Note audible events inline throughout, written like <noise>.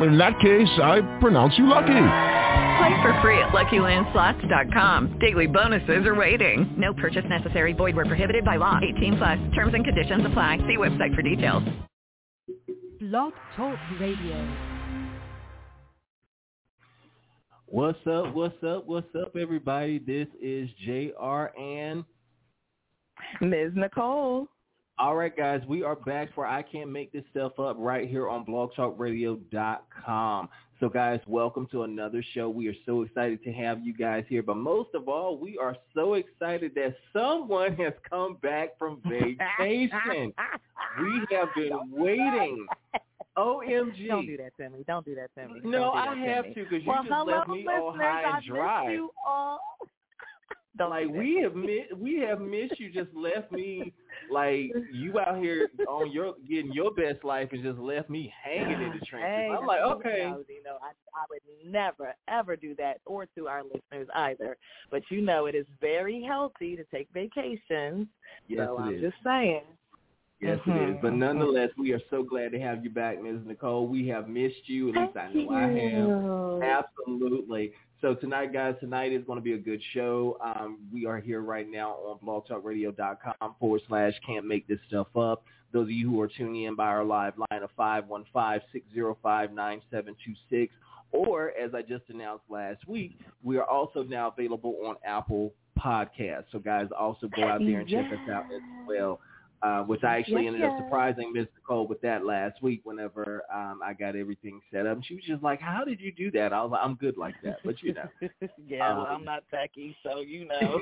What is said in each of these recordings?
In that case, I pronounce you lucky. Play for free at LuckyLandSlots.com. Daily bonuses are waiting. No purchase necessary. Void where prohibited by law. 18 plus. Terms and conditions apply. See website for details. Blog Talk Radio. What's up? What's up? What's up, everybody? This is Jay'e R. and Ms. Nicole. All right, guys, we are back for I Can't Make This Stuff Up right here on blogtalkradio.com. So, guys, welcome to another show. We are so excited to have you guys here. But most of all, we are so excited that someone has come back from vacation. <laughs> we have been waiting. OMG. Don't do that to me. Don't do that to me. No, I to have me. to because you well, just hello, left me all high and dry. Missed you all. Don't like we have mi- we have missed you. Just left me like you out here on your getting your best life and just left me hanging in the <sighs> trenches. Hey, I'm like, okay, You know, I, I would never ever do that, or to our listeners either. But you know, it is very healthy to take vacations. yes so it I'm is. just saying. Yes, it is. But mm-hmm. nonetheless, we are so glad to have you back, Ms. Nicole. We have missed you. At least I know I have. Absolutely. So tonight, guys, tonight is going to be a good show. Um, we are here right now on blogtalkradio.com forward slash can't make this stuff up. Those of you who are tuning in by our live line of 515-605-9726. Or, as I just announced last week, we are also now available on Apple Podcasts. So, guys, also go out there and check us out as well. Uh, which I actually Yes, ended up surprising Ms. Nicole with that last week whenever um, I got everything set up. And she was just like, how did you do that? I was like, I'm good like that. But, you know. <laughs> yeah, well, Um, I'm not techie, so you <laughs> know.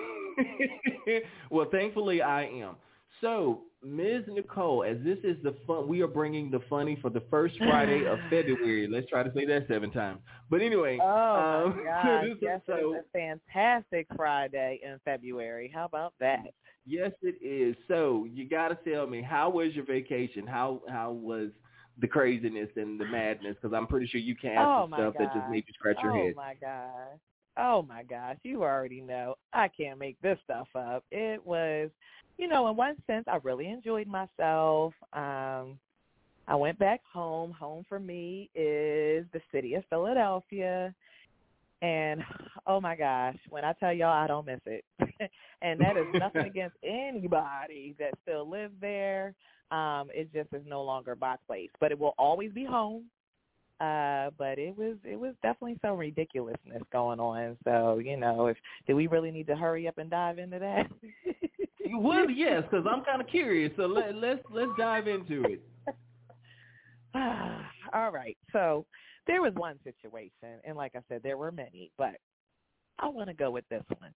well, thankfully I am. So, Ms. Nicole, as this is the fun, we are bringing the funny for the first Friday of <laughs> February. Let's try to say that seven times. But anyway, Oh um, my <laughs> gosh! this is Yes, so- it's a fantastic Friday in February. How about that? yes, it is. So, you got to tell me, how was your vacation? How how was the craziness and the madness? Because I'm pretty sure you can't Oh, my stuff that just gosh. made you scratch your oh head. my gosh! Oh my gosh! You already know. I can't make this stuff up. It was, you know, in one sense, I really enjoyed myself. Um, I went back home. Home for me is the city of Philadelphia. And oh my gosh, when I tell y'all I don't miss it. <laughs> and that is nothing <laughs> against anybody that still lives there. Um, it just is no longer my place. But it will always be home. Uh, but it was it was definitely some ridiculousness going on. So, you know, if do we really need to hurry up and dive into that? Well, <laughs> yes, because I'm kind of curious. So let, let's let's dive into it. <sighs> All right. So there was one situation, and like I said, there were many, but I want to go with this one.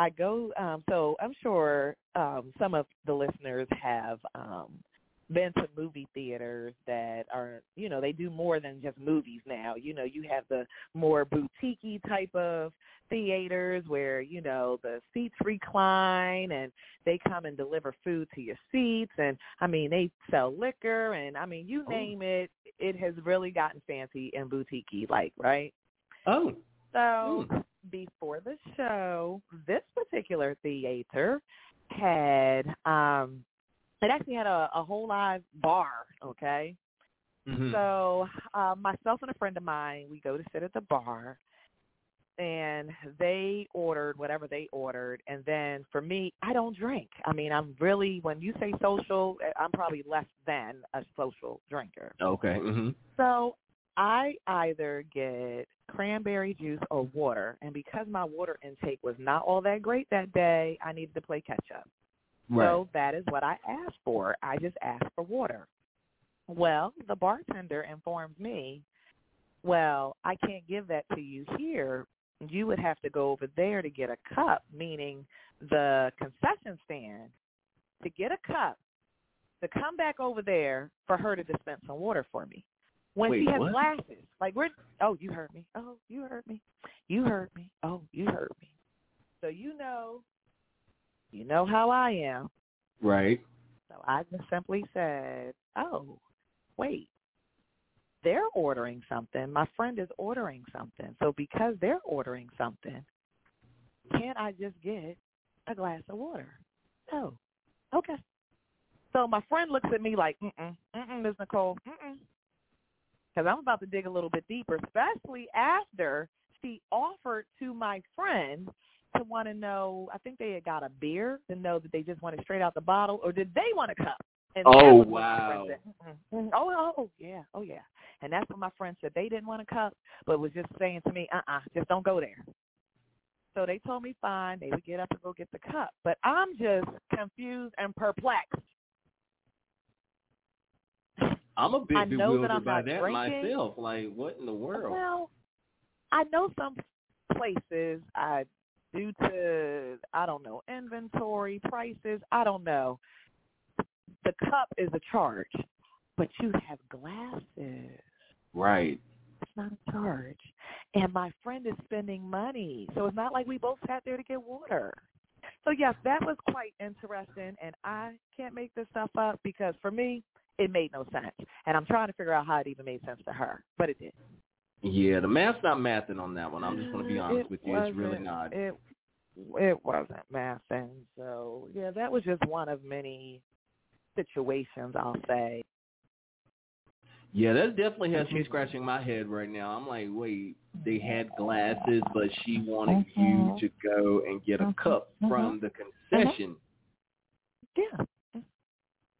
I go. Um, so I'm sure um, some of the listeners have um, been to movie theaters that are, you know, they do more than just movies now. You know, you have the more boutique type of theaters where, you know, the seats recline and they come and deliver food to your seats and I mean they sell liquor and I mean you name it, it has really gotten fancy and boutique like, right? Oh, So before the show, this particular theater had um it actually had a, a whole live bar, okay? Mhm. So uh, myself and a friend of mine, we go to sit at the bar, and they ordered whatever they ordered, and then for me, I don't drink. I mean, I'm really when you say social, I'm probably less than a social drinker. okay. hmm So I either get cranberry juice or water, and because my water intake was not all that great that day, I needed to play catch up. Right. So that is what I asked for. I just asked for water. Well, the bartender informs me, well, I can't give that to you here. You would have to go over there to get a cup, meaning the concession stand, to get a cup, to come back over there for her to dispense some water for me. When Wait, she has what? glasses, like we're oh, you heard me. Oh, you heard me. You heard me. Oh, you heard me. So you know you know how I am. Right. So I just simply said, "Oh, wait, they're ordering something. My friend is ordering something. So because they're ordering something, can't I just get a glass of water? Oh, okay. So my friend looks at me like, mm-mm, mm-mm, Ms. Nicole, mm-mm. Because I'm about to dig a little bit deeper, especially after she offered to my friend to want to know, I think they had got a beer to know that they just wanted straight out the bottle, or did they want a cup? And oh, that was what my wow. "Mm-mm, oh, oh, oh, yeah, oh, yeah. And that's what my friend said. They didn't want a cup, but was just saying to me, uh-uh, just don't go there. So they told me fine. They would get up and go get the cup. But I'm just confused and perplexed. I'm a bit I know that I'm by not that drinking. myself. Like, what in the world? Well, I know some places I due to I don't know inventory prices. I don't know. The cup is a charge, but you have glasses. Right. It's not a charge. And my friend is spending money, so it's not like we both sat there to get water. So yes, that was quite interesting, and I can't make this stuff up because for me, it made no sense, and I'm trying to figure out how it even made sense to her, but it did. Yeah, the math's not mathing on that one. I'm just going to be mm, honest It with you. It's really wasn't- It it wasn't mathing. So yeah, that was just one of many situations. I'll say. Yeah, that definitely has me mm-hmm. scratching my head right now. I'm like, wait, they had glasses, but she wanted mm-hmm. you to go and get a mm-hmm. cup from the concession Yeah.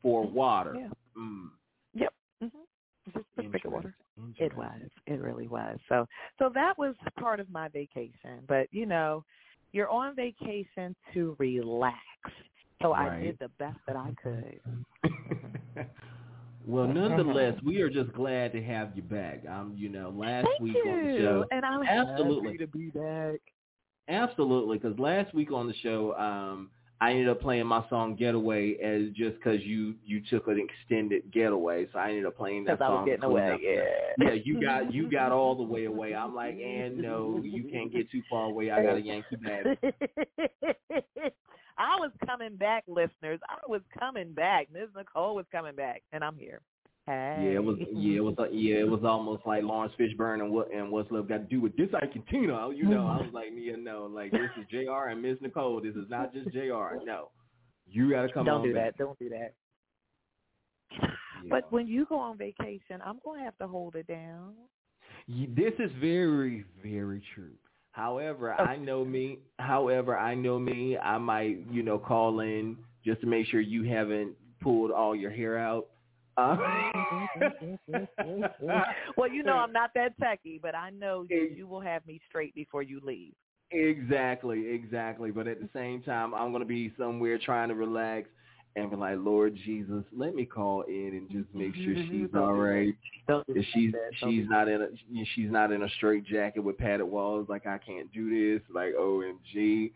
for water. Yeah. Mm. Yep. hmm Just a water. Interesting. It was. It really was. So so that was part of my vacation. But you know, you're on vacation to relax. So I did the best that I could. <laughs> well, nonetheless, we are just glad to have you back. Um, you know, last Thank week you. on the show, and I'm Absolutely. happy to be back. absolutely, because last week on the show, um, I ended up playing my song "Getaway" as just because you you took an extended getaway, so I ended up playing that Because I song. was getting away. Yeah. Yeah, you got you <laughs> got all the way away. I'm like, and no, you can't get too far away. I gotta yank you back. <laughs> I was coming back, listeners. I was coming back. Ms. Nicole was coming back, and I'm here. Hey. Yeah, it was yeah, it was uh, yeah, it was almost like Laurence Fishburne and what and what's love got to do with this Argentina. You know, I was like, yeah, no, like this is Jay'e R. and Miss Nicole. This is not just Jay'e R. No, you got to come on. Don't on do back. that. Don't do that. Yeah. But when you go on vacation, I'm going to have to hold it down. This is very, very true. However, I know me. However, I know me. I might, you know, call in just to make sure you haven't pulled all your hair out. Uh, well, you know I'm not that techie, but I know <laughs> you, you will have me straight before you leave. Exactly, exactly. But at the same time, I'm gonna be somewhere trying to relax and be like, Lord Jesus, let me call in and just make sure she's Don't all right. If she's she's not in a she's not in a straight jacket with padded walls. Like I can't do this. Like OMG.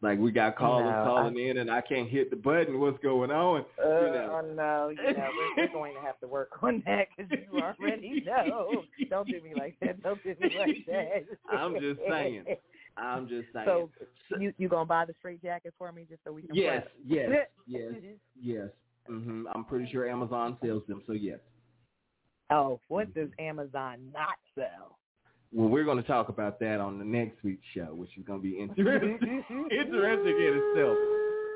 Like we got callers No, calling in and I can't hit the button. What's going on? Uh, you know. oh no, you know we're, we're going to have to work on that because you already <laughs> know. Don't do me like that. Don't do me like that. I'm just saying. I'm just <laughs> saying. So you you gonna buy the straight jacket for me just so we can? yes, prep? <laughs> yes, yes, yes. hmm I'm pretty sure Amazon sells them. So yes. Oh, what does Amazon not sell? Well, we're going to talk about that on the next week's show, which is going to be <laughs> interesting, interesting in itself.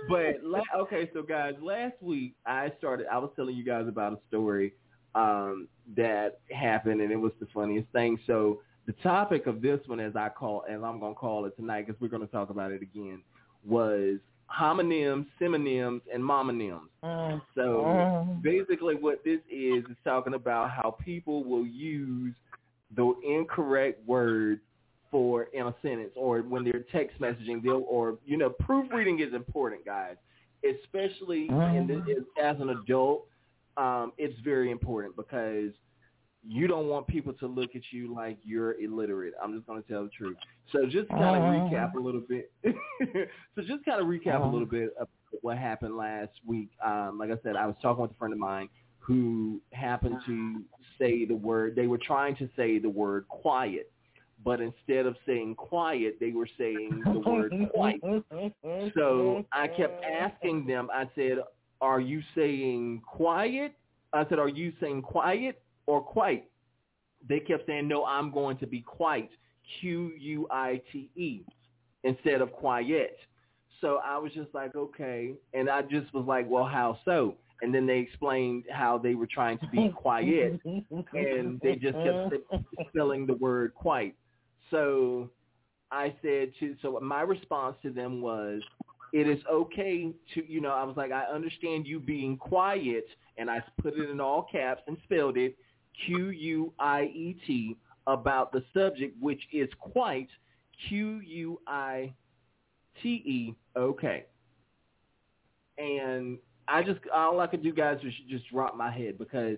But la- okay, so guys, last week I started. I was telling you guys about a story um, that happened, and it was the funniest thing. So the topic of this one, as I call, as I'm going to call it tonight, because we're going to talk about it again, was homonyms, synonyms, and momonyms. Mm. So basically what this is is talking about how people will use the incorrect word for in a sentence or when they're text messaging they'll or you know proofreading is important guys. Especially in this, as an adult um it's very important because you don't want people to look at you like you're illiterate. I'm just going to tell the truth. So just kind of recap a little bit. <laughs> So just kind of recap a little bit of what happened last week. Um like i said i was talking with a friend of mine who happened to say the word they were trying to say the word quiet but instead of saying quiet, they were saying the word quite. So I kept asking them, I said, are you saying quiet? I said, are you saying quiet or quite? They kept saying, no, I'm going to be quite, Q-U-I-T-E, instead of quiet. So I was just like, okay. And I just was like, well, how so? And then they explained how they were trying to be quiet, and they just kept <laughs> spelling the word quite. So I said to, so my response to them was, it is okay to, you know, I was like, I understand you being quiet, and I put it in all caps and spelled it, Q-U-I-E-T, about the subject, which is quite, Q-U-I-T-E, okay. And I just, all I could do, guys, was just drop my head because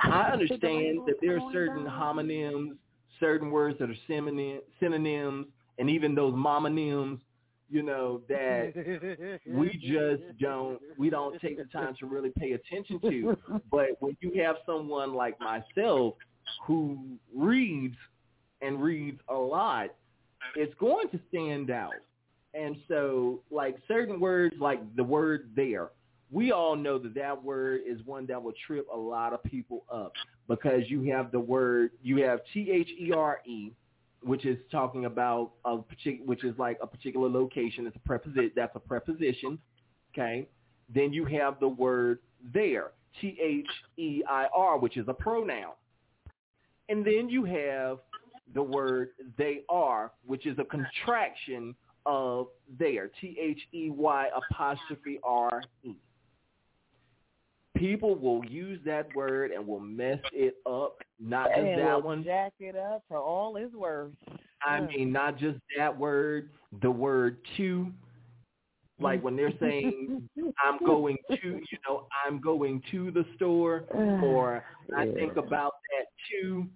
I <laughs> understand that there are certain homonyms, certain words that are synonyms, and even those momonyms you know, that <laughs> we just don't we don't take the time to really pay attention to. But when you have someone like myself who reads and reads a lot, it's going to stand out. And so like certain words like the word there, we all know that that word is one that will trip a lot of people up because you have the word, you have T-H-E-R-E, which is talking about a particular, which is like a particular location. It's a preposition. That's a preposition. Okay. Then you have the word there, T H E I R, which is a pronoun. And then you have the word they are, which is a contraction of there, T H E Y apostrophe R E people will use that word and will mess it up. Not just and that one. Jack it up for all his words. I mean, not just that word. The word to, like when they're saying, <laughs> "I'm going to," you know, "I'm going to the store," <sighs> or I think about that two,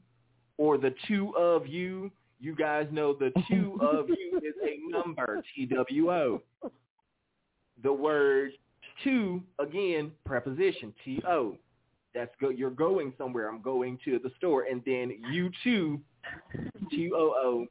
or the two of you. You guys know the two of you <laughs> is a number, T W O. The word to, again, preposition, T-O. That's go. You're going somewhere. I'm going to the store. And then you too, T-O-O.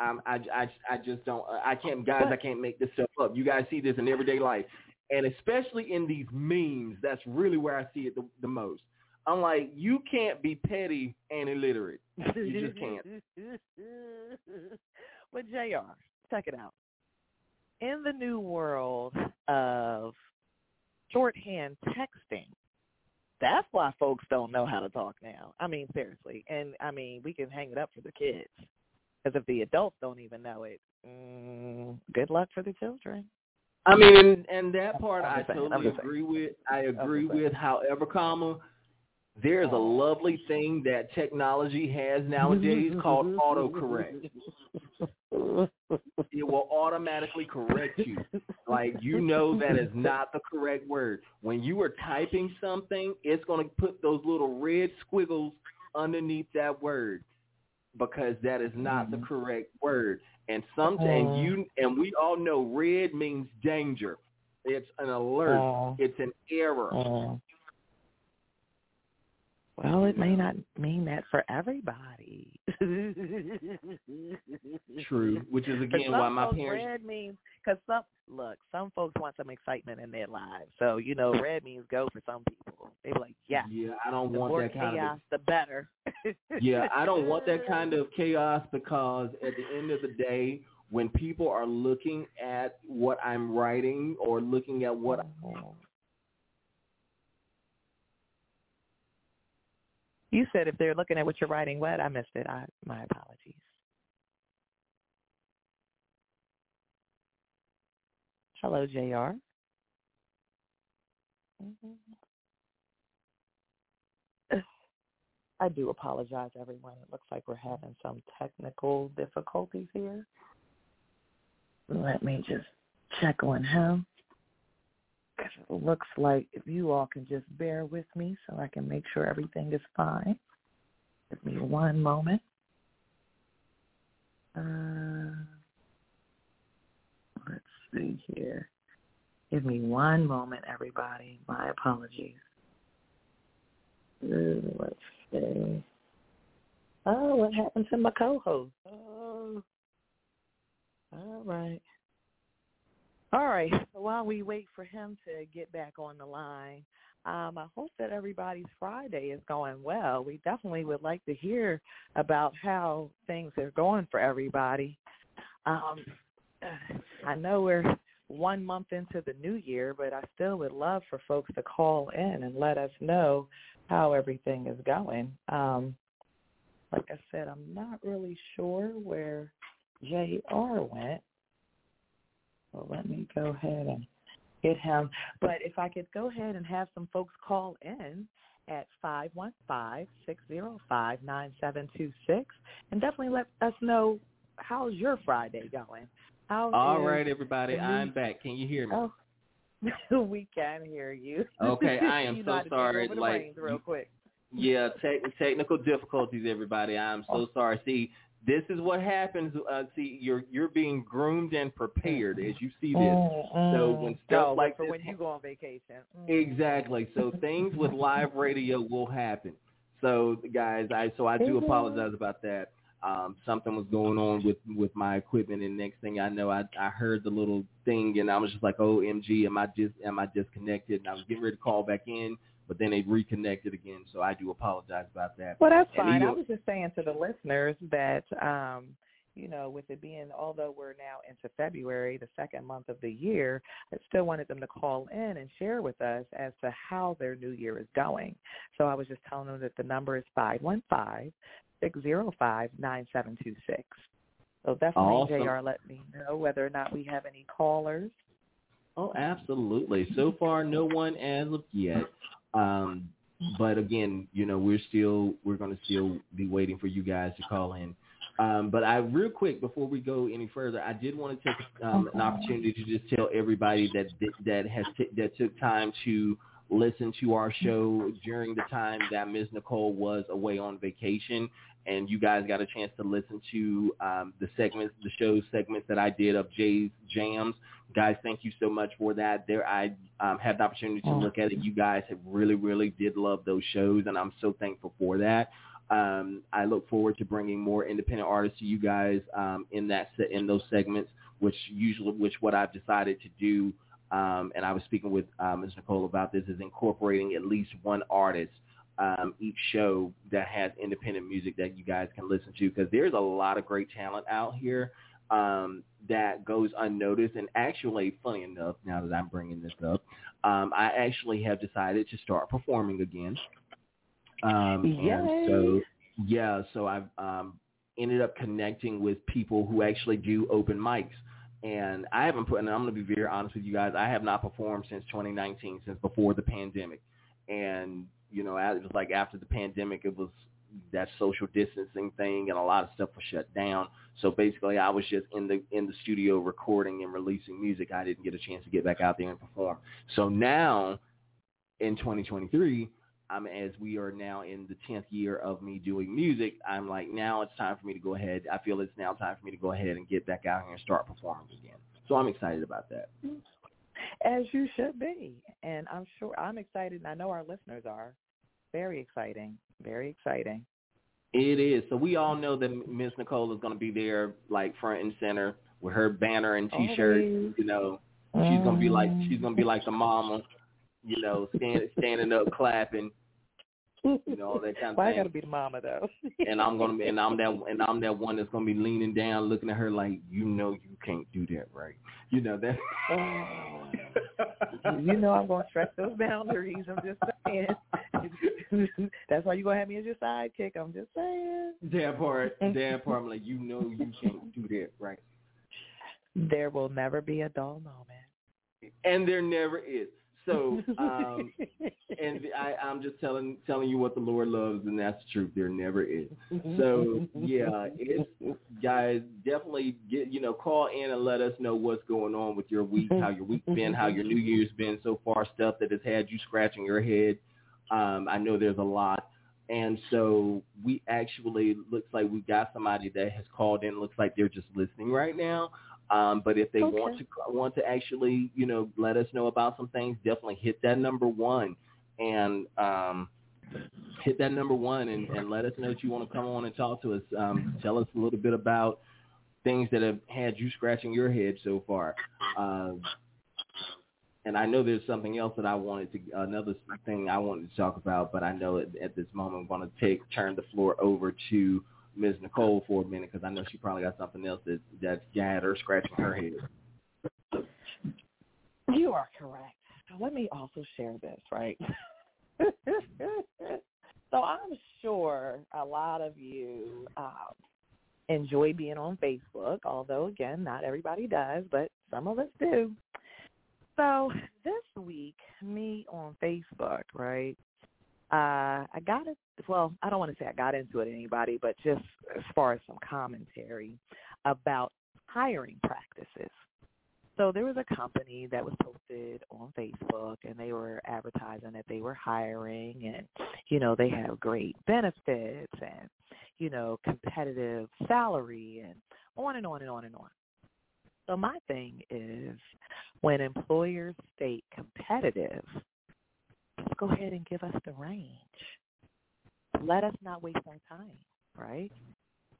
Um, I, I, I just don't, I can't, guys, I can't make this stuff up. You guys see this in everyday life. And especially in these memes, that's really where I see it the, the most. I'm like, you can't be petty and illiterate. You just can't. <laughs> but Jay'e R., check it out. In the new world of shorthand texting. That's why folks don't know how to talk now. I mean, seriously. And, I mean, we can hang it up for the kids. Because if the adults don't even know it, mm, good luck for the children. I mean, and, and that part I'm totally saying. agree with. I agree with. However, comma, there's a oh. lovely thing that technology has nowadays called autocorrect. It will automatically correct you. Like you know that is not the correct word. When you are typing something, it's going to put those little red squiggles underneath that word because that is not the mm-hmm. correct word. And sometimes oh. you and we all know red means danger. It's an alert. Oh. It's an error. Oh. Well, it may not mean that for everybody. <laughs> True, which is again why my parents. red means because some look, some folks want some excitement in their lives. So you know, <laughs> red means go for some people. They like, yeah, Yeah, I don't want that kind chaos, of. the better. Yeah, I don't want that <laughs> kind of chaos because at the end of the day, when people are looking at what I'm writing or looking at what mm-hmm. You said if they're looking at what you're writing, what I missed it. I my apologies. Hello, Jay'e R. I do apologize, everyone. It looks like we're having some technical difficulties here. Let me just check on him. Looks like if you all can just bear with me so I can make sure everything is fine. Give me one moment. Uh, let's see here. Give me one moment, everybody. My apologies. Let's see. Oh, what happened to my co-host? Oh, all right. All right. So while we wait for him to get back on the line, um, I hope that everybody's Friday is going well. We definitely would like to hear about how things are going for everybody. Um, I know we're one month into the new year, but I still would love for folks to call in and let us know how everything is going. Um, like I said, I'm not really sure where Jay'e R. went. So let me go ahead and get him. But if I could go ahead and have some folks call in at five one five six zero five nine seven two six, and definitely let us know how's your Friday going. How All right, everybody, I'm back. Can you hear me? Oh, <laughs> we can hear you. Okay, I <laughs> am so know how to get sorry, like, real quick. Yeah, tech technical difficulties, everybody. I'm so oh. sorry. See, this is what happens. Uh, see, you're you're being groomed and prepared as you see this. So when stuff oh, like for this when you go on vacation. Mm. Exactly. So things with live radio will happen. So guys, I so I do Mhm. apologize about that. Um, something was going on with with my equipment, and next thing I know, I I heard the little thing, and I was just like, "Oh, MG, am I just am I disconnected?" And I was getting ready to call back in, but then they reconnected again. So I do apologize about that. Well, that's And fine. I was just saying to the listeners that, um, you know, with it being, although we're now into February, the second month of the year, I still wanted them to call in and share with us as to how their new year is going. So I was just telling them that the number is five one five six zero five nine seven two six. So definitely, Awesome. Jay'e R. Let me know whether or not we have any callers. Oh, absolutely. So far, no one as of yet. Um, but again, you know, we're still we're going to still be waiting for you guys to call in. Um, but I real quick before we go any further, I did want to take um, an opportunity to just tell everybody that that has t- that took time to listen to our show during the time that Ms. Nicole was away on vacation, and you guys got a chance to listen to um, the segments, the show segments that I did of Jay'e's Jamz. Guys, thank you so much for that. There, I um, had the opportunity to look at it. You guys have really, really did love those shows, and I'm so thankful for that. Um, I look forward to bringing more independent artists to you guys um, in that se- in those segments, which usually which what I've decided to do. Um, and I was speaking with uh, Ms. Nicole about this is incorporating at least one artist um, each show that has independent music that you guys can listen to because there's a lot of great talent out here um, that goes unnoticed. And actually, funny enough, now that I'm bringing this up, um, I actually have decided to start performing again. Um, and so, yeah, so I've um, ended up connecting with people who actually do open mics. And I haven't put, and I'm going to be very honest with you guys, I have not performed since 2019, since before the pandemic. And, you know, it was like after the pandemic, it was that social distancing thing and a lot of stuff was shut down. So basically I was just in the in the studio recording and releasing music. I didn't get a chance to get back out there and perform. So now in 2023, I'm as we are now in the 10th year of me doing music, I'm like now it's time for me to go ahead. I feel it's now time for me to go ahead and get back out here and start performing again. So I'm excited about that. As you should be. And I'm sure I'm excited and I know our listeners are. Very exciting. Very exciting. It is. So we all know that Miss Nicole is going to be there, like front and center, with her banner and oh, T-shirt. Always. You know, she's going to be like she's going to be like the mama, you know, stand, standing up, clapping, you know, all that kind of <laughs> Why I gotta be the mama though? <laughs> and I'm gonna be, and I'm that, and I'm that one that's gonna be leaning down, looking at her like, you know, you can't do that, right? You know that. Oh. you know I'm gonna stretch those boundaries. I'm just saying. <laughs> That's why you gonna have me as your sidekick. I'm just saying. that part, that part, I'm like, you know, you can't do that, right? There will never be a dull moment. And there never is. So, um, and <laughs> I, I'm just telling telling you what the Lord loves, and that's the truth. There never is. So, yeah, it's guys definitely get you know call in and let us know what's going on with your week, how your week's been, how your New Year's been so far, stuff that has had you scratching your head. Um, I know there's a lot. And so we actually looks like we got somebody that has called in. Looks like they're just listening right now. Um, but if they Okay. want to want to actually, you know, let us know about some things, definitely hit that number one. And um, hit that number one and, and let us know that you want to come on and talk to us. Um, tell us a little bit about things that have had you scratching your head so far. Uh, and I know there's something else that I wanted to, another thing I wanted to talk about, but I know at, at this moment I'm going to take turn the floor over to Ms. Nicole for a minute because I know she probably got something else that that had her scratching her head. You are correct. Let me also share this, right? <laughs> so I'm sure a lot of you um, enjoy being on Facebook, although again, not everybody does, but some of us do. So this week, me on Facebook, right? Uh, I got it. Well, I don't want to say I got into it anybody, but just as far as some commentary about hiring practices. So there was a company that was posted on Facebook, and they were advertising that they were hiring, and you know they have great benefits and you know competitive salary, and on and on and on and on. So my thing is when employers state competitive, go ahead and give us the range. Let us not waste our time, right?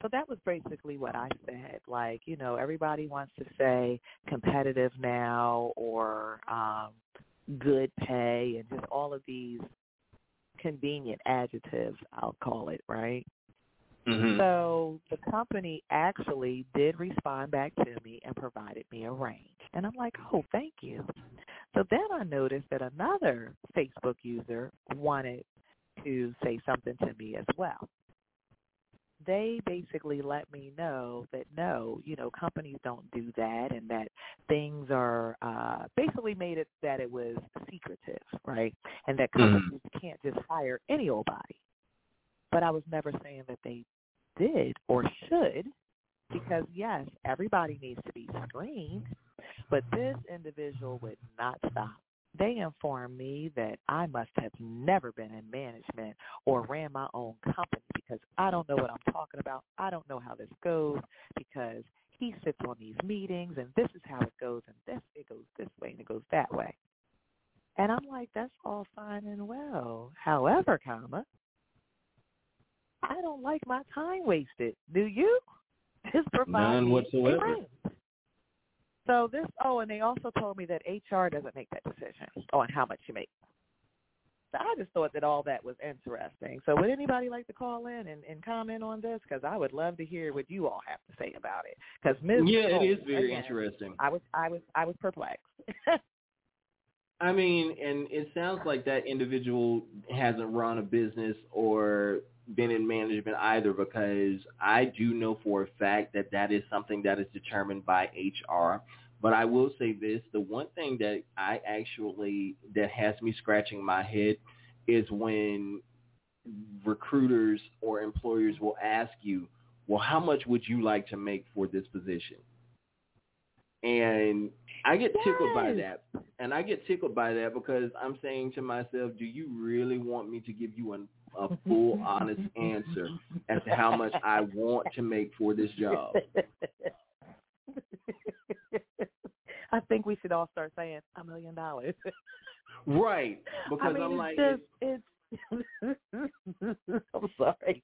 So that was basically what I said. Like, you know, everybody wants to say competitive now or um, good pay and just all of these convenient adjectives, I'll call it, right? Mm-hmm. So the company actually did respond back to me and provided me a range. And I'm like, oh, thank you. So then I noticed that another Facebook user wanted to say something to me as well. They basically let me know that no, you know, companies don't do that and that things are uh basically made it that it was secretive, right? And that companies mm-hmm. can't just hire any old body but I was never saying that they did or should because yes, everybody needs to be screened, but this individual would not stop. They informed me that I must have never been in management or ran my own company because I don't know what I'm talking about. I don't know how this goes because he sits on these meetings and this is how it goes and this it goes this way and it goes that way. And I'm like, that's all fine and well. However, comma, I don't like my time wasted. Do you? Just provide None whatsoever. So this, oh, and they also told me that HR doesn't make that decision on how much you make. So I just thought that all that was interesting. So would anybody like to call in and, and comment on this? Because I would love to hear what you all have to say about it. Because Ms. Yeah, it is very again, interesting. I was, I was, I was perplexed. <laughs> I mean, and it sounds like that individual hasn't run a business or been in management either because I do know for a fact that that is something that is determined by HR. But I will say this, the one thing that I actually, that has me scratching my head is when recruiters or employers will ask you, well, how much would you like to make for this position? And I get tickled by that. And I get tickled by that because I'm saying to myself, do you really want me to give you an a full, honest answer as to how much I want to make for this job. <laughs> I think we should all start saying a million dollars. Right, because I mean, it's like, just, it's. <laughs> I'm sorry.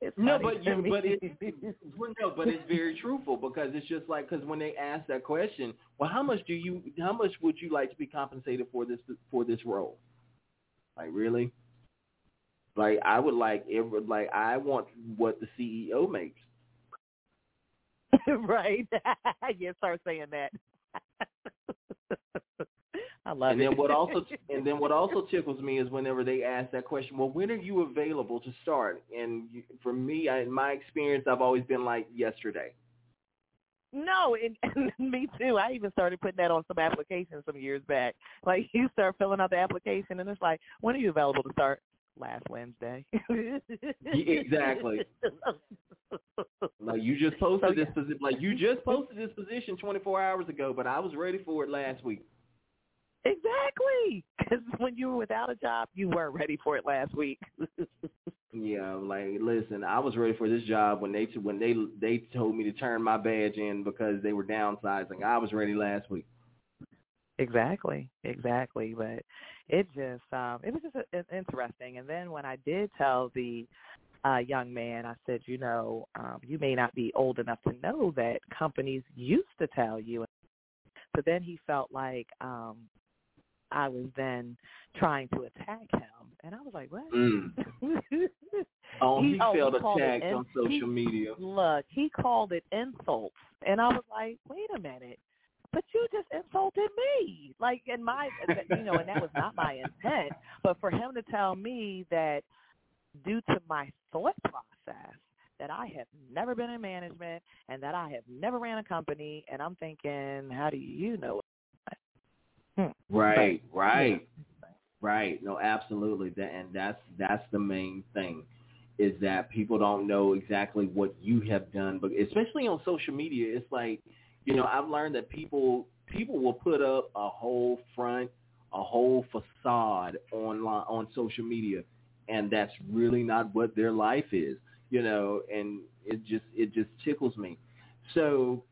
It's no, but you, but it, <laughs> no, but it's very truthful because it's just like because when they ask that question, well, how much do you, how much would you like to be compensated for this for this role? Like really? Like I would like it would like I want what the CEO makes. <laughs> right. <laughs> you start saying that. <laughs> I love and it. then what also and then what also tickles me is whenever they ask that question, well, when are you available to start? And for me, I, in my experience, I've always been like yesterday. No, and, and me too. I even started putting that on some applications some years back. Like you start filling out the application, and it's like, when are you available to start? Last Wednesday. exactly. <laughs> like you just posted so, this yeah. position. Like you just posted this position 24 hours ago, but I was ready for it last week. Exactly, because when you were without a job, you weren't ready for it last week. <laughs> yeah, like listen, I was ready for this job when they when they they told me to turn my badge in because they were downsizing. I was ready last week. Exactly, exactly. But it just um it was just a, interesting. And then when I did tell the uh young man, I said, you know, um you may not be old enough to know that companies used to tell you. But then he felt like um I was then trying to attack him. And I was like, what? Mm. <laughs> oh, he, he oh, felt he attacked on social he, media. Look, he called it insults. And I was like, wait a minute. But you just insulted me. Like, in my, you know, and that was not my intent. But for him to tell me that due to my thought process, that I have never been in management and that I have never ran a company, and I'm thinking, how do you know Hmm. Right, right, right. No, absolutely. That and that's that's the main thing is that people don't know exactly what you have done, but especially on social media, it's like you know I've learned that people people will put up a whole front, a whole facade online on social media, and that's really not what their life is. You know, and it just it just tickles me. So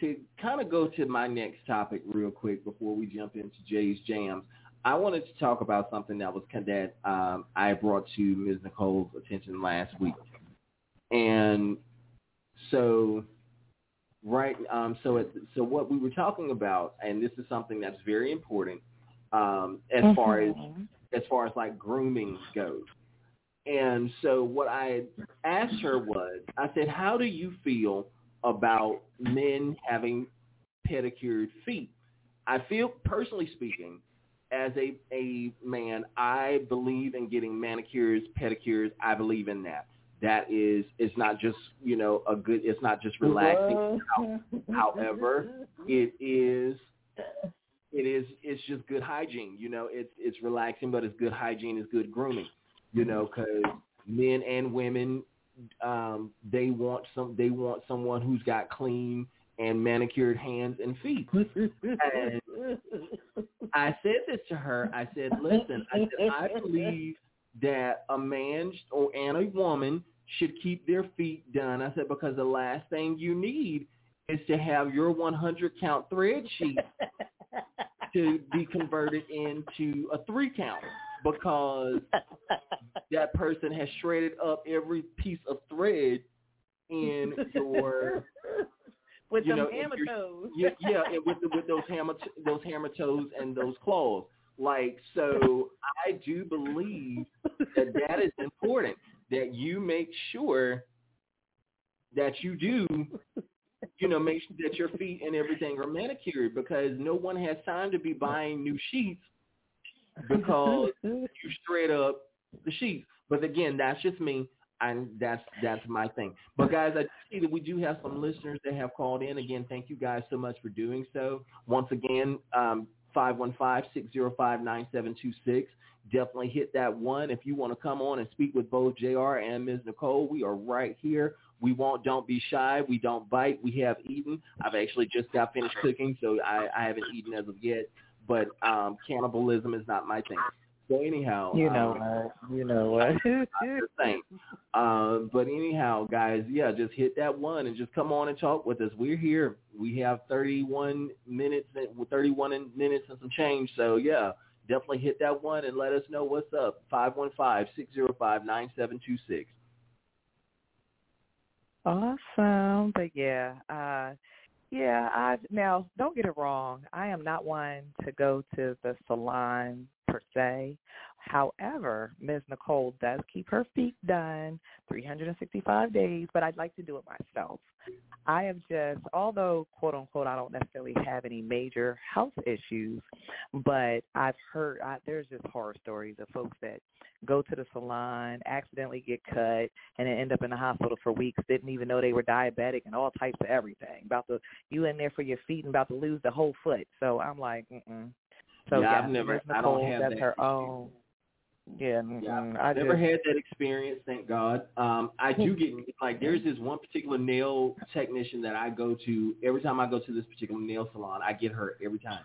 to kind of go to my next topic real quick before we jump into Jay'e's Jamz, I wanted to talk about something that was that um, I brought to Ms. Nicole's attention last week, and so right, um, so it, so what we were talking about, and this is something that's very important um, as mm-hmm. far as as far as like grooming goes. And so what I asked her was, I said, how do you feel about men having pedicured feet. I feel, personally speaking, as a, a man, I believe in getting manicures, pedicures. I believe in that. That is, it's not just, you know, a good, it's not just relaxing. However, it is, it is, it's just good hygiene. You know, it's, it's relaxing, but it's good hygiene, it's good grooming, you know, because men and women um, they want some they want someone who's got clean and manicured hands and feet. <laughs> and I said this to her. I said, "Listen, I said I believe that a man or and a woman should keep their feet done." I said because the last thing you need is to have your 100 count thread sheet <laughs> to be converted into a three count because that person has shredded up every piece of thread in your <laughs> with you know, hammer toes. yeah, yeah, with the, with those hammer those hammer toes and those claws. Like so, I do believe that that is important. That you make sure that you do, you know, make sure that your feet and everything are manicured because no one has time to be buying new sheets because <laughs> you straight up the sheets. But again, that's just me. And that's that's my thing. But guys, I see that we do have some listeners that have called in. Again, thank you guys so much for doing so. Once again, um, 515-605-9726. Definitely hit that one. If you want to come on and speak with both Jay'e R. and Ms. Nicole, we are right here. We won't, don't be shy. We don't bite. We have eaten. I've actually just got finished cooking, so I, I haven't eaten as of yet but um, cannibalism is not my thing. So anyhow, you know um, what? You know what? <laughs> Um, but anyhow, guys, yeah, just hit that one and just come on and talk with us. We're here. We have 31 minutes, 31 minutes and some change. So yeah, definitely hit that one and let us know what's up. Five one five six zero five nine seven two six. Awesome, but yeah, uh, yeah, I now don't get it wrong. I am not one to go to the salon per se. However, Ms. Nicole does keep her feet done 365 days, but I'd like to do it myself. I have just, although quote unquote, I don't necessarily have any major health issues, but I've heard I, there's just horror stories of folks that go to the salon, accidentally get cut, and then end up in the hospital for weeks. Didn't even know they were diabetic and all types of everything. About to you in there for your feet and about to lose the whole foot. So I'm like, mm So yeah, yeah I've never, Nicole, I don't have that's that her own. Yeah, yeah. I never just, had that experience, thank God. Um, I <laughs> do get like there's this one particular nail technician that I go to every time I go to this particular nail salon. I get her every time,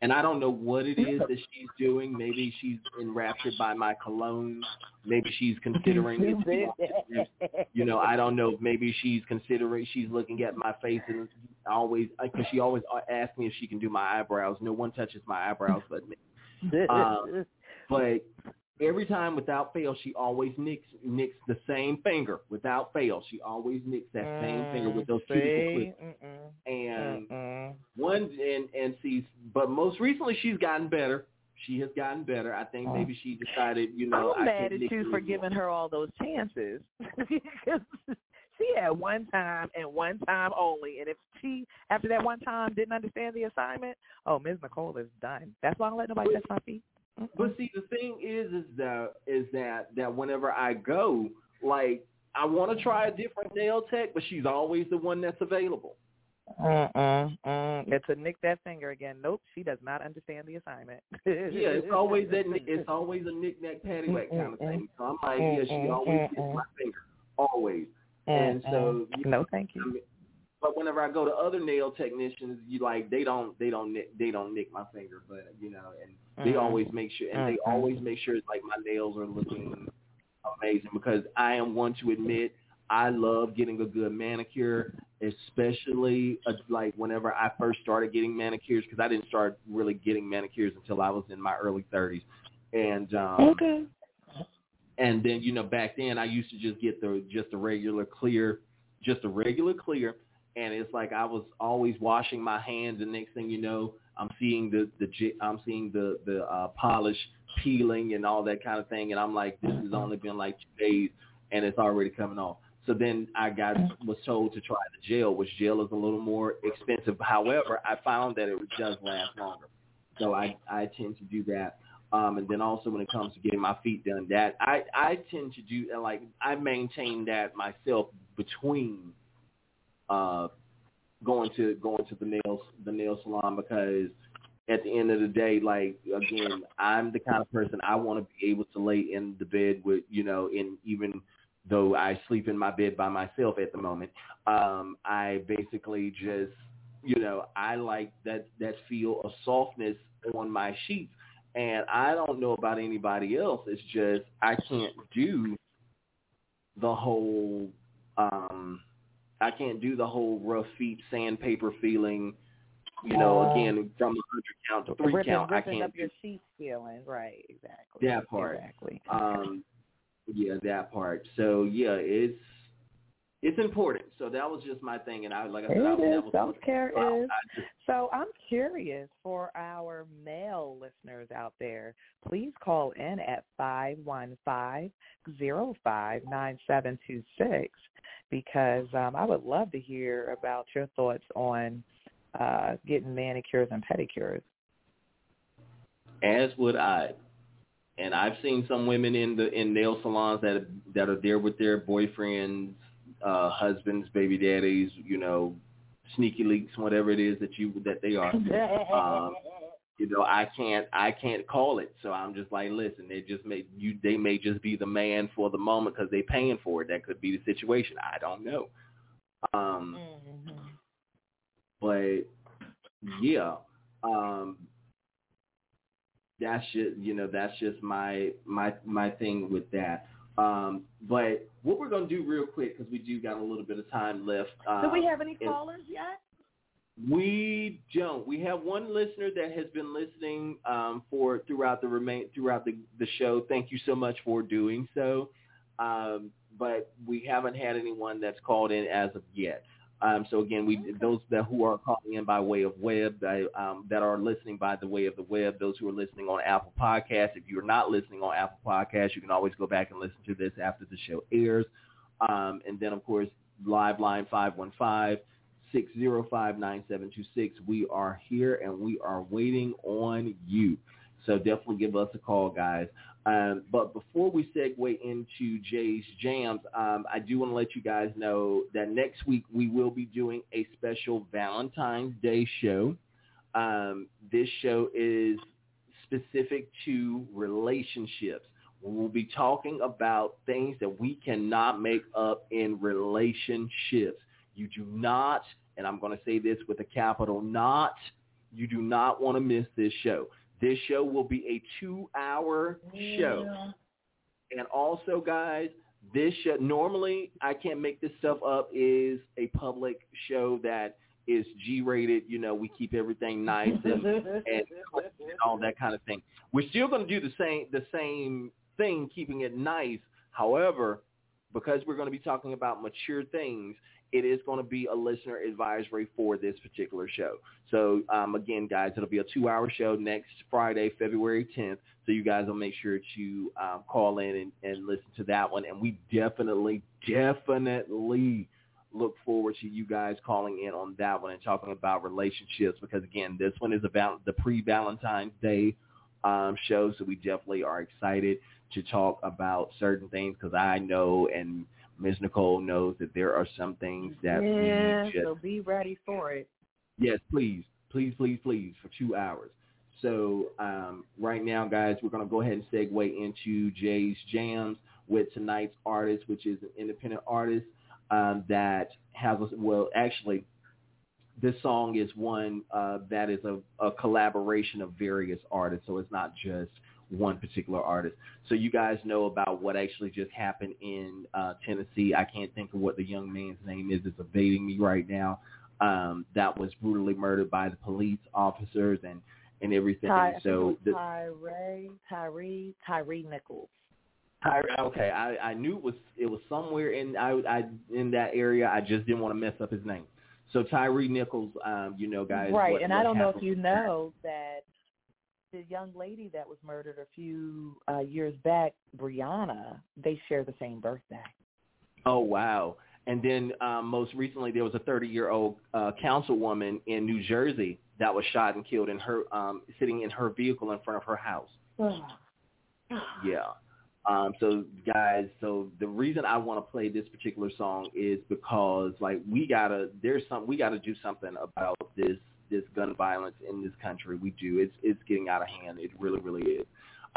and I don't know what it is that she's doing. Maybe she's enraptured by my cologne. Maybe <laughs> she's considering it. You know, I don't know. Maybe she's considering. She's looking at my face and always because she always asks me if she can do my eyebrows. No one touches my eyebrows but me. <laughs> Um, but every time without fail, she always nicks nicks the same finger without fail. She always nicks that same finger with those cuticle Mm, clips. Mm-mm. And Mm-mm. one and and sees, but most recently she's gotten better. She has gotten better. I think maybe she decided, you know, I'm I mad at you for giving her all those chances. <laughs> She had one time and one time only, and if she after that one time didn't understand the assignment, oh, Ms. Nicole is done. That's why I don't let nobody touch my feet. Mm-mm. But see, the thing is, is that is that that whenever I go, like I want to try a different nail tech, but she's always the one that's available. Mm-mm, mm. And to nick that finger again, nope, she does not understand the assignment. Yeah, it's always that. <laughs> It's always a knick-knack, paddywhack kind of thing. So I'm like, yeah, she always gets my finger, always. And so, you no, thank I you. mean, but whenever I go to other nail technicians, you like they don't they don't nick they don't nick my finger, but you know, and they Mhm. always make sure and they Mhm. always make sure like my nails are looking amazing because I am one to admit I love getting a good manicure, especially uh, like whenever I first started getting manicures because I didn't start really getting manicures until I was in my early 30s, and um, Okay. and then you know back then I used to just get the just a regular clear, just a regular clear, and it's like I was always washing my hands, and next thing you know, I'm seeing the the I'm seeing the the uh, polish peeling and all that kind of thing, and I'm like, this has only been like two days, and it's already coming off. So then I got was told to try the gel, which gel is a little more expensive. However, I found that it does last longer, so I I tend to do that. Um, and then also when it comes to getting my feet done, that I I tend to do like I maintain that myself between uh going to going to the nails the nail salon because at the end of the day, like again, I'm the kind of person I want to be able to lay in the bed with you know, and even though I sleep in my bed by myself at the moment, um, I basically just you know I like that that feel of softness on my sheets and I don't know about anybody else. It's just I can't do the whole um I can't do the whole rough feet sandpaper feeling, you know, again from a hundred count to three ripping, count. I can't up your sheets feeling. Right, exactly. That part. Exactly. um yeah, that part. So yeah, it's it's important. So that was just my thing and I like I said, I, It that is. was Self-care I, is. Just So I'm curious for our male listeners out there, please call in at five one five zero five nine seven two six because um, I would love to hear about your thoughts on uh, getting manicures and pedicures. as would I. And I've seen some women in the in nail salons that that are there with their boyfriends, uh, husbands, baby daddies, you know, sneaky leaks, whatever it is that you that they are. <laughs> Um, you know, I can't I can't call it. So I'm just like, listen, they just may you they may just be the man for the moment because they paying for it. That could be the situation. I don't know. Um, but yeah, um, that's just you know that's just my my my thing with that. Um, but what we're gonna do real quick because we do got a little bit of time left. Um, Do we have any callers yet? We don't. We have one listener that has been listening um, for throughout the remain throughout the, the show. Thank you so much for doing so. Um, but we haven't had anyone that's called in as of yet. Um, so again, we those that who are calling in by way of web, that, um, that are listening by the way of the web, those who are listening on Apple Podcasts. If you're not listening on Apple Podcasts, you can always go back and listen to this after the show airs. Um, and then of course, live line five one five. 605-9726. We are here and we are waiting on you. So definitely give us a call, guys. Um, but before we segue into Jay'e's Jamz, um, I do want to let you guys know that next week we will be doing a special Valentine's Day show. Um, this show is specific to relationships. We'll be talking about things that we cannot make up in relationships. You do not, and I'm going to say this with a capital not, you do not want to miss this show. This show will be a two-hour show. And also, guys, this show, normally I can't make this stuff up, is a public show that is G-rated. You know, we keep everything nice and, <laughs> and all that kind of thing. We're still going to do the same the same thing, keeping it nice. However, because we're going to be talking about mature things, it is going to be a listener advisory for this particular show. So um, again, guys, it'll be a two-hour show next Friday, February 10th. So you guys will make sure to um, call in and, and listen to that one. And we definitely, definitely look forward to you guys calling in on that one and talking about relationships because again, this one is about the pre-Valentine's Day um, show. So we definitely are excited to talk about certain things because I know and Ms. Nicole knows that there are some things that yeah, we just so be ready for it. Yes, please, please, please, please, for two hours. So um, right now, guys, we're going to go ahead and segue into Jay'e's Jamz with tonight's artist, which is an independent artist um, that has, well, actually, this song is one uh, that is a, a collaboration of various artists, so it's not just one particular artist. So you guys know about what actually just happened in uh, Tennessee. I can't think of what the young man's name is. It's evading me right now. Um, that was brutally murdered by the police officers and and everything. Ty, so the, Tyre, Tyre, Tyre Nichols. Ty, okay, I, I knew it was it was somewhere in I, I in that area. I just didn't want to mess up his name. So Tyre Nichols, um, you know, guys. Right, what, and what I don't know if you know that young lady that was murdered a few uh, years back, Breonna, they share the same birthday. Oh wow! And then um, most recently, there was a 30-year-old uh, councilwoman in New Jersey that was shot and killed in her um, sitting in her vehicle in front of her house. <sighs> Yeah. Um, so guys, so the reason I want to play this particular song is because like we gotta there's some we gotta do something about this this gun violence in this country. We do. It's it's getting out of hand. It really really is.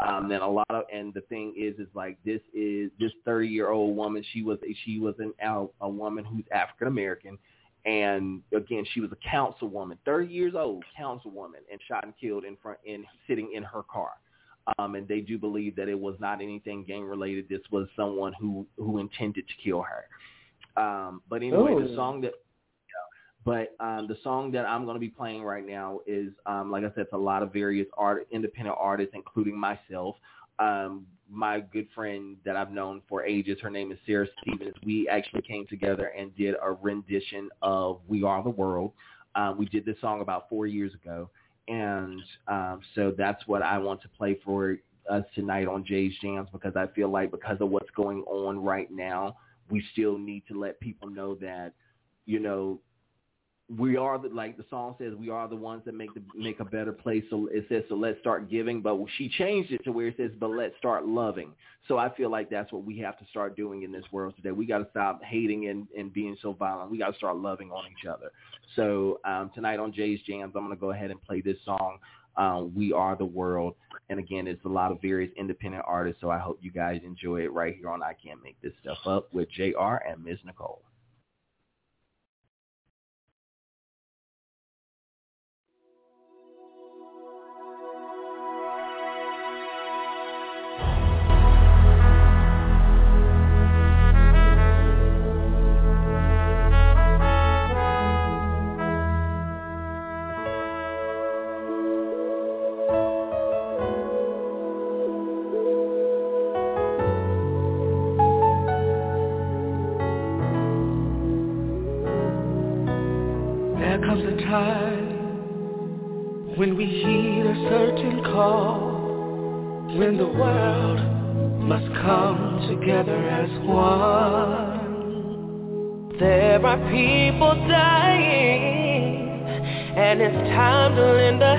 Um, then a lot of and the thing is is like this is this 30 year old woman. She was she was an a, a woman who's African American. And again, she was a councilwoman, 30 years old, councilwoman, and shot and killed in front, in sitting in her car um, and they do believe that it was not anything gang related. This was someone who who intended to kill her. Um, but anyway, the song that, but um, the song that I'm going to be playing right now is, um, like I said, it's a lot of various art, independent artists, including myself. Um, my good friend that I've known for ages, her name is Sarah Stevens. We actually came together and did a rendition of "We Are the World." Uh, we did this song about four years ago and um, so that's what I want to play for us tonight on Jay'e's Jamz because I feel like because of what's going on right now, we still need to let people know that, you know, we are the like the song says we are the ones that make the make a better place. So it says so let's start giving, but she changed it to where it says but let's start loving. So I feel like that's what we have to start doing in this world today. We got to stop hating and and being so violent. We got to start loving on each other. So um, tonight on Jay'e's Jamz, I'm going to go ahead and play this song. Um, we are the world, and again, it's a lot of various independent artists. So I hope you guys enjoy it right here on I Can't Make This Stuff Up with Jay'e R. and Ms. Nicole. People dying, and it's time to lend a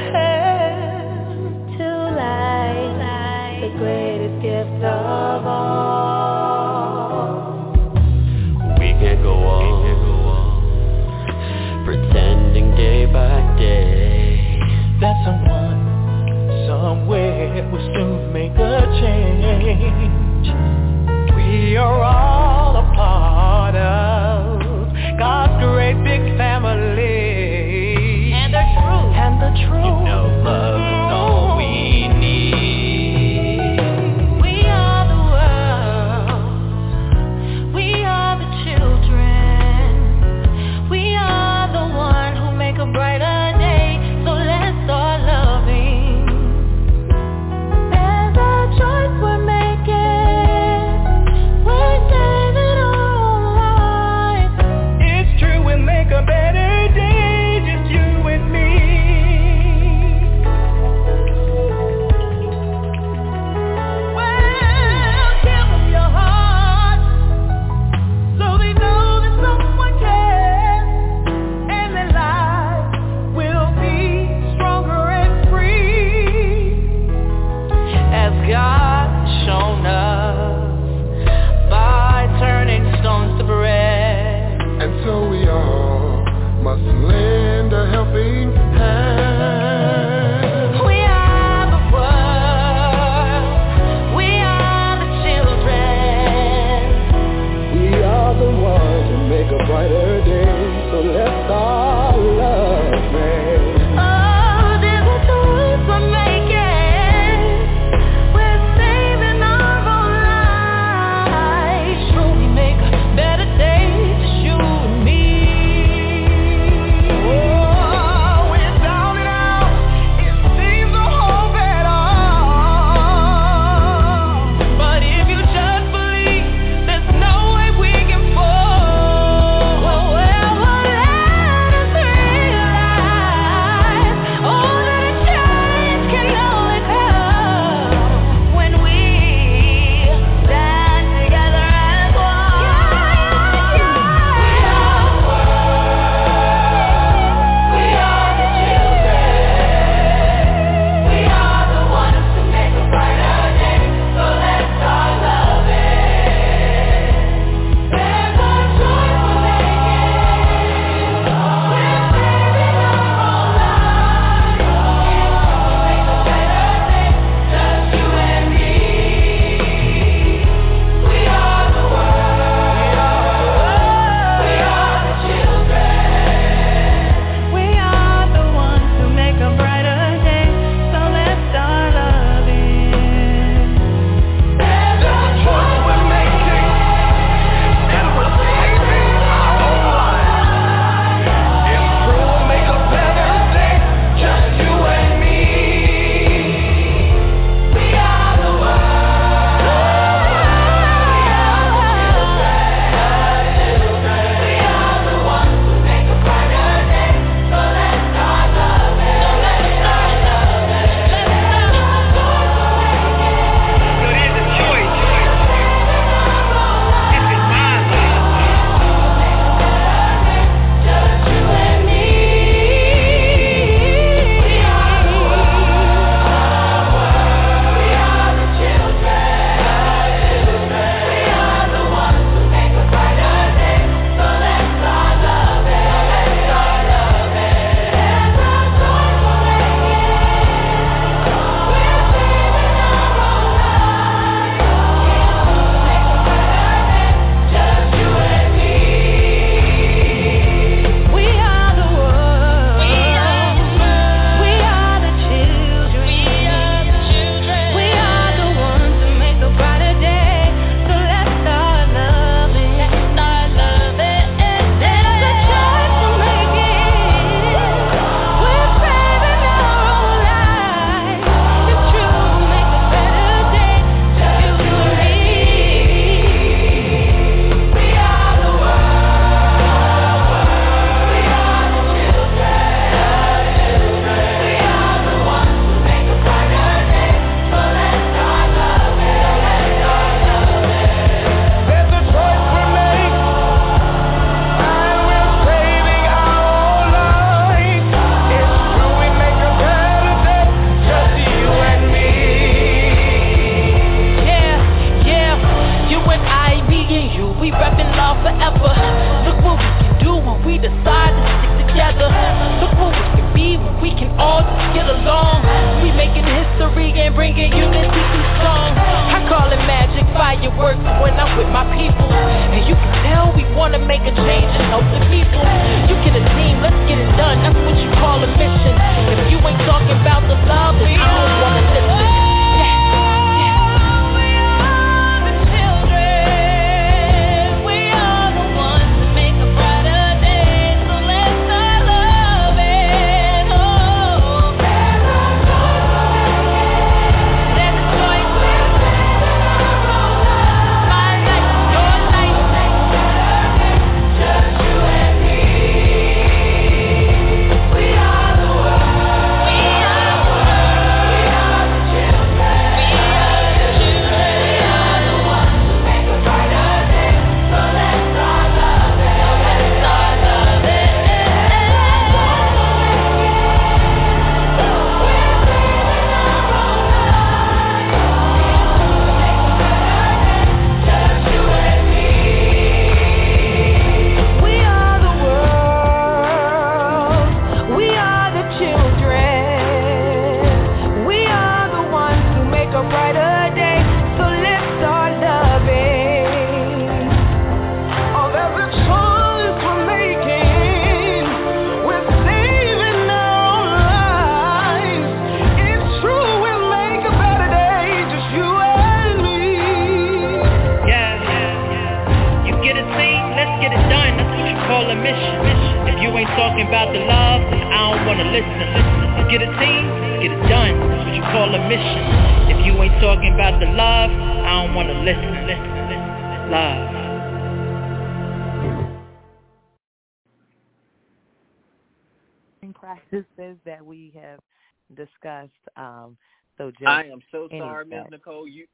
just I am so sorry, Miss. Nicole. You,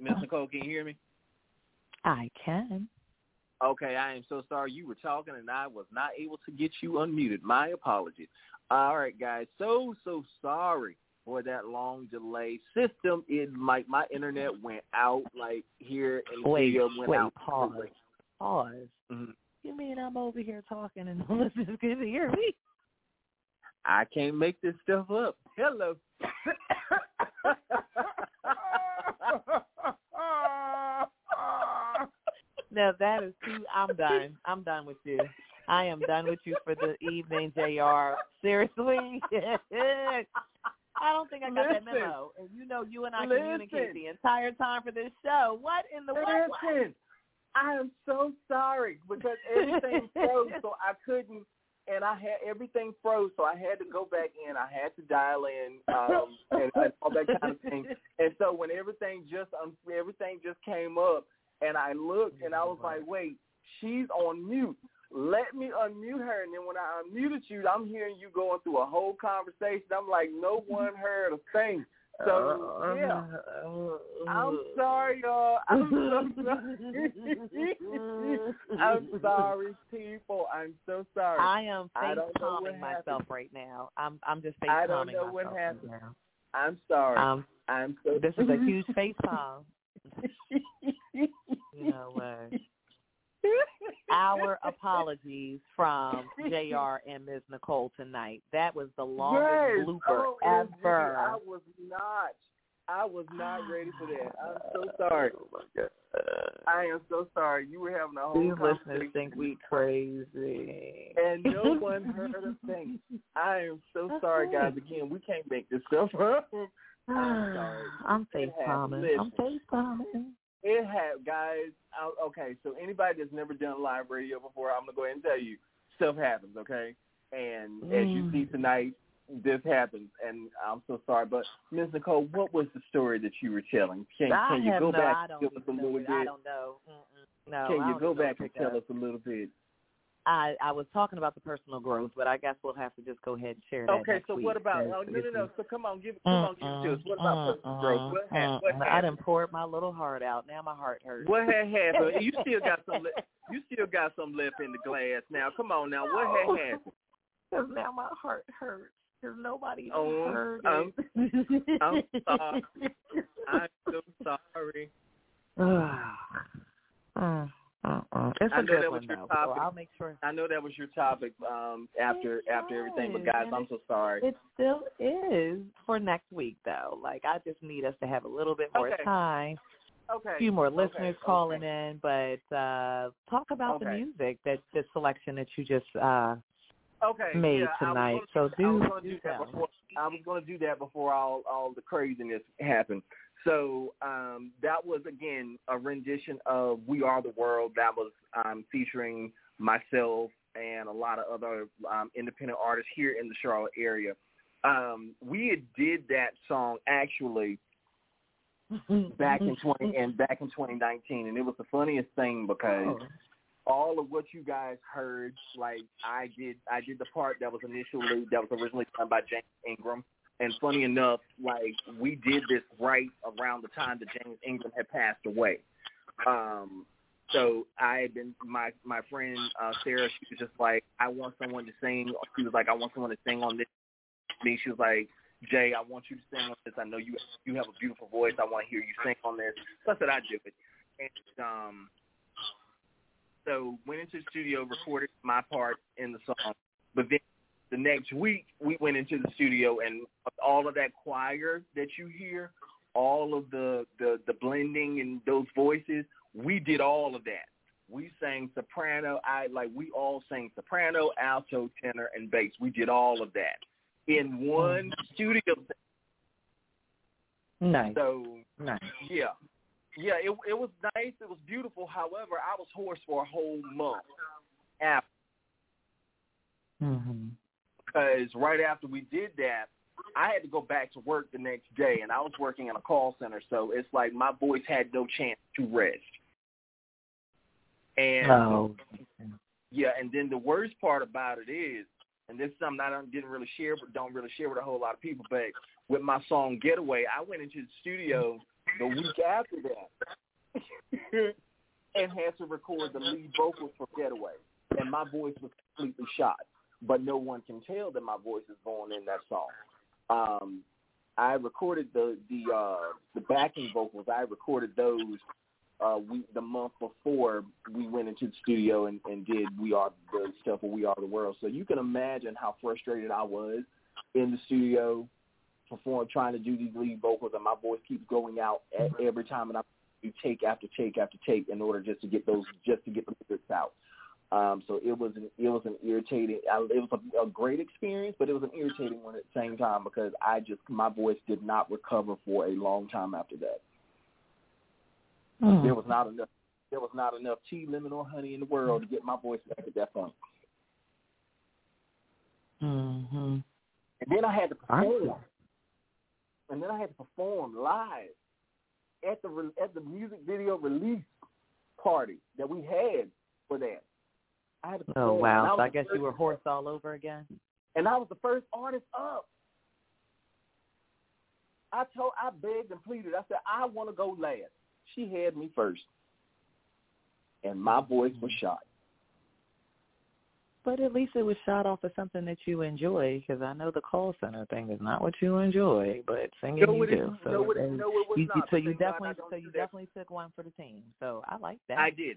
Miss Nicole, can you hear me? I can. Okay, I am so sorry. You were talking and I was not able to get you unmuted. My apologies. All right, guys. So so sorry for that long delay. System is like my internet went out like here and the Wait, video went wait, out. pause. Pause. Mhm. You mean I'm over here talking and <laughs> no listeners can hear me? I can't make this stuff up. Hello. No, that is too. I'm done. I'm done with you. I am done with you for the evening, Jay'e R. Seriously, <laughs> I don't think I got that memo. And you know, you and I Listen. communicate the entire time for this show. What in the what? what? I am so sorry because everything froze, so I couldn't, and I had everything froze, so I had to go back in. I had to dial in um, and, and all that kind of thing. <laughs> And so when everything just um, everything just came up, and I looked, and I was like, wait, she's on mute. Let me unmute her, and then when I unmuted you, I'm hearing you going through a whole conversation. I'm like, no one heard a thing. So yeah. I'm sorry, y'all. I'm so sorry. <laughs> I'm sorry, people. I'm so sorry. I am face what myself right now. I'm I'm just face I don't know what myself happened. right. I'm sorry. Um, I'm so. this is a huge <laughs> face palm. <laughs> You know what? Our apologies from Jay'e R. and Ms. Nicole tonight. That was the longest yes. blooper oh, OMG, ever. I was not. I was not ready for that. I'm so sorry. Oh my god. I am so sorry. You were having a whole These listeners conversation. think we crazy. and no one heard a thing. I am so sorry, guys. Again, we can't make this stuff up. I'm sorry. <sighs> I'm It face happened. I'm Listen. face palming. It had guys. I, okay, so anybody that's never done live radio before, I'm gonna go ahead and tell you, stuff happens. Okay, and as you Mm. see tonight, this happens, and I'm so sorry. But Ms. Nicole, what was the story that you were telling? Can, can you go no, back and give us a little it. bit? I don't know. Mm-mm. No, can you go back and tell us a little bit? I I was talking about the personal growth, but I guess we'll have to just go ahead and share that. Okay, so week, what about? Oh, no, no, no. So come on, give it. Come on, give it to us. What about personal growth? What, ha- what Mm-mm. I happened? done poured my little heart out. Now my heart hurts. What had happened? You still got some. Le- <laughs> you still got some left in the glass. Now, come on. Now, what had happened? Because now my heart hurts. Because nobody Oh, heard I'm- it. I'm sorry. <laughs> I'm so sorry. <sighs> Mm, mm-mm. It's I know that was your though. topic. So I'll make sure. I know that was your topic um, after It after everything, but guys, and I'm so sorry. It still is for next week though. Like I just need us to have a little bit more Okay. time. Okay. A few more listeners okay. calling in, but uh talk about the music that the selection that you just uh Okay. made yeah, tonight. So gonna, I do- was gonna do do that before. I was going to do that before all all the craziness happened. So um, that was again a rendition of "We Are the World." That was um, featuring myself and a lot of other um, independent artists here in the Charlotte area. Um, we had did that song actually <laughs> back in twenty and back in 2019, and it was the funniest thing because Oh. all of what you guys heard, like I did, I did the part that was initially that was originally done by James Ingram. And funny enough, like we did this right around the time that James Ingram had passed away. Um, so I had been my my friend uh, Sarah. She was just like, I want someone to sing. She was like, I want someone to sing on this. Me, she was like, Jay, I want you to sing on this. I know you you have a beautiful voice. I want to hear you sing on this. So I said I do it. And um, so went into the studio, recorded my part in the song. But then the next week we went into the studio and all of that choir that you hear, all of the the, the blending and those voices, we did all of that. We sang soprano, I like we all sang soprano, alto, tenor, and bass. We did all of that in one studio. Nice. So Nice. yeah. Yeah, it it was nice. It was beautiful. However, I was hoarse for a whole month after. Mm-hmm. Because right after we did that, I had to go back to work the next day, and I was working in a call center, so it's like my voice had no chance to rest. And Oh. yeah, and then the worst part about it is, and this is something I don't, didn't really share, but don't really share with a whole lot of people. But with my song "Getaway," I went into the studio the week after that <laughs> and had to record the lead vocals for "Getaway," and my voice was completely shot. But no one can tell that my voice is going in that song. Um, I recorded the the uh, the backing vocals. I recorded those uh, we the month before we went into the studio and, and did We Are the stuff for We Are the World. So you can imagine how frustrated I was in the studio, perform trying to do these lead vocals, and my voice keeps going out every time, and I do take after take after take in order just to get those just to get the lyrics out. Um, so it was an it was an irritating. I, it was a, a great experience, but it was an irritating one at the same time because I just my voice did not recover for a long time after that. Mm. There was not enough. There was not enough tea, lemon, or honey in the world to get my voice back at that point. Mm-hmm. And then I had to perform. And then I had to perform live at the at the music video release party that we had for that. I had. Oh wow! was So I guess you were horse all over again. And I was the first artist up. I told, I begged and pleaded. I said, I want to go last. She had me first, and my voice was mm-hmm. shot. But at least it was shot off of something that you enjoy, because I know the call center thing is not what you enjoy, but singing No, you do. So, No, it- no, it you, so you thank God I definitely, so you definitely took one for the team. So I like that. I did,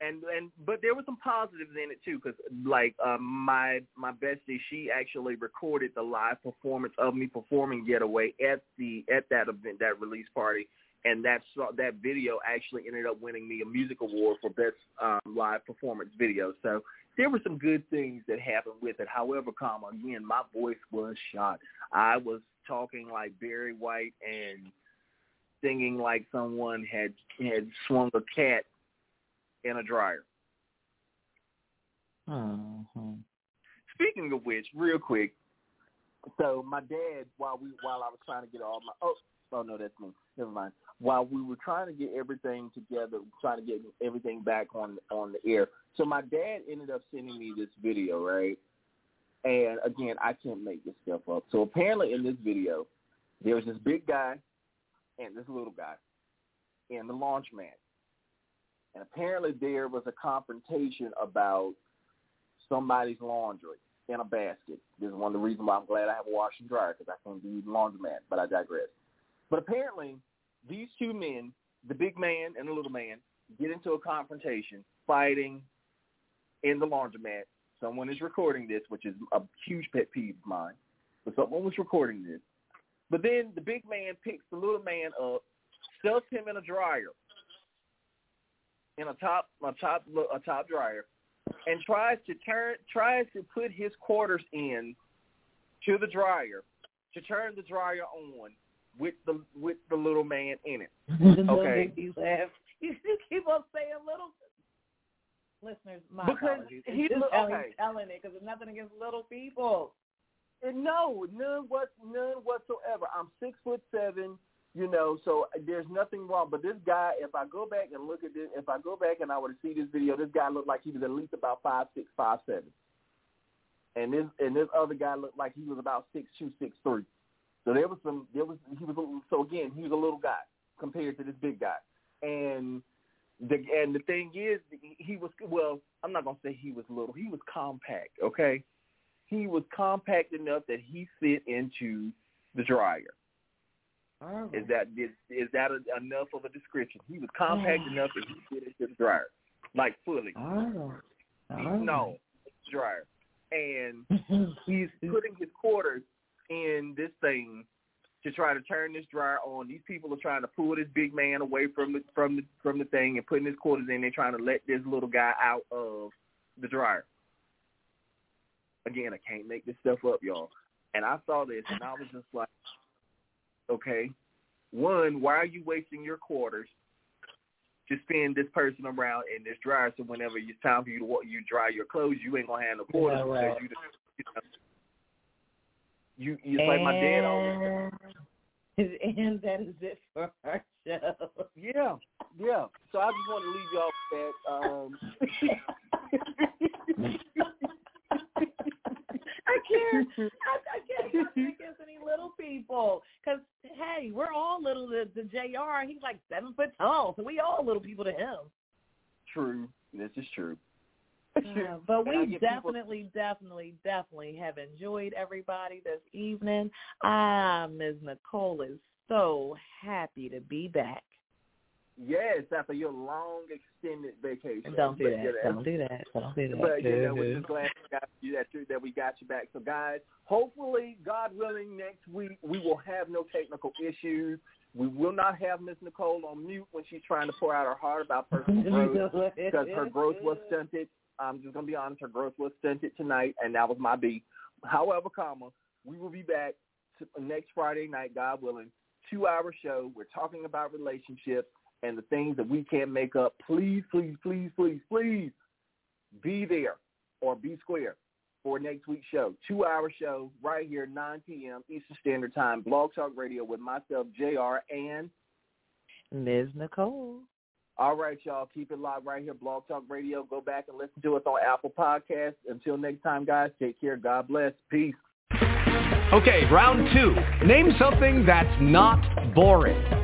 and and but there were some positives in it too, because like uh, my my bestie, she actually recorded the live performance of me performing "Getaway" at the at that event, that release party, and that that video actually ended up winning me a music award for best um, live performance video. So there were some good things that happened with it. However, comma again, my voice was shot. I was talking like Barry White and singing like someone had had swung a cat in a dryer. Mm-hmm. Speaking of which, real quick, so my dad, while we while I was trying to get all my oh oh no that's me never mind. While we were trying to get everything together, trying to get everything back on on the air, so my dad ended up sending me this video, right? And again, I can't make this stuff up. So apparently, in this video, there was this big guy and this little guy in the laundromat, and apparently there was a confrontation about somebody's laundry in a basket. This is one of the reasons why I'm glad I have a washer and dryer because I can't do laundromat, but I digress. But apparently, these two men, the big man and the little man, get into a confrontation, fighting in the laundromat. Someone is recording this, which is a huge pet peeve of mine. But someone was recording this. But then the big man picks the little man up, stuffs him in a dryer, in a top a top a top dryer, and tries to turn tries to put his quarters in to the dryer to turn the dryer on with the with the little man in it. <laughs> Okay. <laughs> you keep on saying little. Listeners, my Because apologies. he just look- how he's okay. telling it because it's nothing against little people. And no, none what none whatsoever. I'm six foot seven, you know, so there's nothing wrong. But this guy, if I go back and look at this, if I go back and I were to see this video, this guy looked like he was at least about five six, five seven, and this and this other guy looked like he was about six two, six three. So there was some, there was he was a- so again he was a little guy compared to this big guy, and the and the thing is he was well I'm not gonna say he was little he was compact okay he was compact enough that he fit into the dryer. Oh. Is that is, is that a, enough of a description? He was compact oh. enough that he fit into the dryer, like fully. Oh. oh. No, dryer, and <laughs> he's putting his quarters in this thing to try to turn this dryer on. These people are trying to pull this big man away from the from the from the thing and putting his quarters in. They're trying to let this little guy out of the dryer. Again, I can't make this stuff up, y'all. And I saw this and I was just like, okay, one, why are you wasting your quarters to spin this person around in this dryer. So whenever it's time for you to you dry your clothes, you ain't gonna have no quarters Yeah, right. because you, you know, you you it's like my dad always. <laughs> And that is it for our show. Yeah, yeah. So I just want to leave y'all with that. Um, <laughs> I can't. I, I can't even against any little people. Cause hey, we're all little to, to Jay'e R. He's like seven foot tall, so we all little people to him. true. This is true. Uh, <laughs> but we get people- definitely, definitely, definitely have enjoyed everybody this evening. Ah, Ms. Nicole is so happy to be back. Yes, after your long extended vacation. Don't do But, that. you know, Don't do that. Don't do that. But you know, we're just uh-huh. glad we got you that that we got you back. So guys, hopefully, God willing, next week we will have no technical issues. We will not have Miss Nicole on mute when she's trying to pour out her heart about personal <laughs> growth because her growth was <laughs> stunted. I'm just gonna be honest, her growth was stunted tonight, and that was my beat. However, comma, we will be back to, next Friday night, God willing, two-hour show. We're talking about relationships and the things that we can't make up. Please, please, please, please, please be there or be square for next week's show. Two-hour show right here, 9 p.m. Eastern Standard Time, BlogTalkRadio with myself, Jay'e R, and Ms. Nicole. all right, y'all. Keep it locked right here, BlogTalkRadio. Go back and listen to us on Apple Podcasts. Until next time, guys, take care. God bless. Peace. Okay, round two. Name something that's not boring.